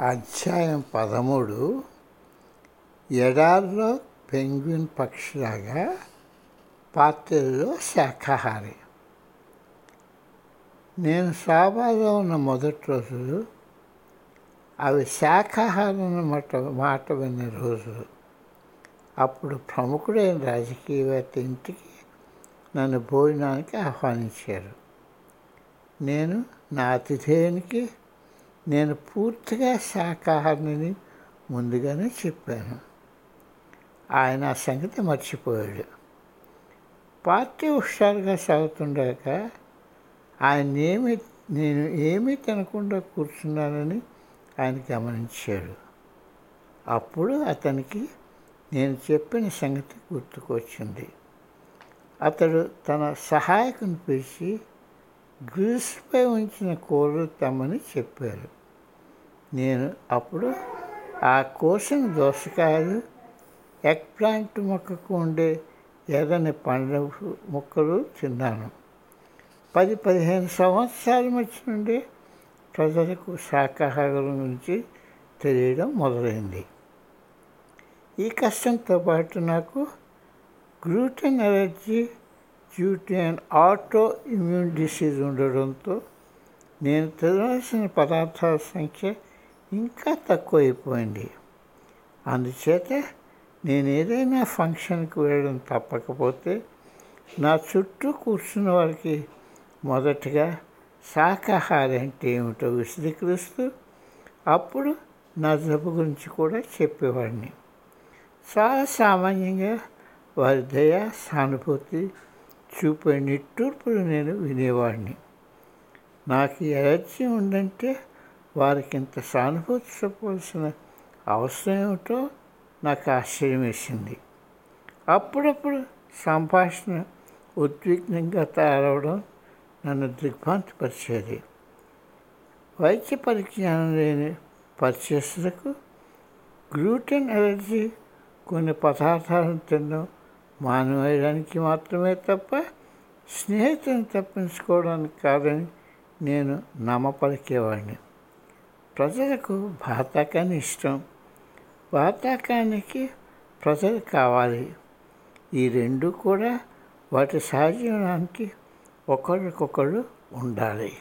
అధ్యాయం పదమూడు ఎడారిలో పెంగ్విన్ పక్షిలాగా పాత్రలో శాఖాహారి. నేను సాబాలో ఉన్న మొదటి రోజు అవి శాఖాహారం మాట మాట విన్న రోజు. అప్పుడు ప్రముఖుడైన రాజకీయవేత్త ఇంటికి నన్ను భోజనానికి ఆహ్వానించారు. నేను నా అతిథేయునికి నేను పూర్తిగా శాకాహారిని ముందుగానే చెప్పాను. ఆయన ఆ సంగతి మర్చిపోయాడు. పార్టీ హుషారుగా సాగుతుండగా ఆయన ఏమి నేను ఏమీ తినకుండా కూర్చున్నానని ఆయన గమనించాడు. అప్పుడు అతనికి నేను చెప్పిన సంగతి గుర్తుకొచ్చింది. అతడు తన సహాయకుని పిలిచి గ్రీస్పై ఉంచిన కూరలు తెమ్మని చెప్పారు. నేను అప్పుడు ఆ కోసిన దోసకాయలు ఎగ్ ప్లాంట్ మొక్కకు ఉండే ఎర్రని పండ్ల మొక్కలు తిన్నాను. పది పదిహేను సంవత్సరాల మధ్య నుండి ప్రజలకు శాకాహారం గురించి తెలియడం మొదలైంది. ఈ కష్టంతో పాటు నాకు gluten allergy due autoimmune disease ఉండడంతో నేను తినవలసిన పదార్థాల సంఖ్య ఇంకా తక్కువైపోయింది. అందుచేత నేను ఏదైనా ఫంక్షన్కి వెళ్ళడం తప్పకపోతే నా చుట్టూ కూర్చున్న వారికి మొదటగా శాకాహారి అంటే ఏమిటో విశదీకరిస్తూ అప్పుడు నా జబ్బు గురించి కూడా చెప్పేవాడిని. చాలా సామాన్యంగా వారి దయ సానుభూతి చూపే నిట్టూర్పులు నేను వినేవాడిని. నాకు ఎలర్జీ ఉందంటే వారికి ఇంత సానుభూతి చెప్పవలసిన అవసరం ఏమిటో నాకు ఆశ్చర్యం వేసింది. అప్పుడప్పుడు సంభాషణ ఉద్విగ్నంగా తయారవడం నన్ను దిగ్భ్రాంతిపరిచేది. వైద్య పరిజ్ఞానం లేని పరిచయస్తులకు గ్లూటెన్ ఎలర్జీ కొన్ని పదార్థాలను తినడం మానవేయడానికి మాత్రమే తప్ప స్నేహితులను తప్పించుకోవడానికి కాదని నేను నమ్మపలికేవాడిని. ప్రజలకు బాతాకాన్ని ఇష్టం. బాతాకానికి ప్రజలు కావాలి. ఈ రెండు కూడా వాటి సహజీవనానికి ఒకరికొకరు ఉండాలి.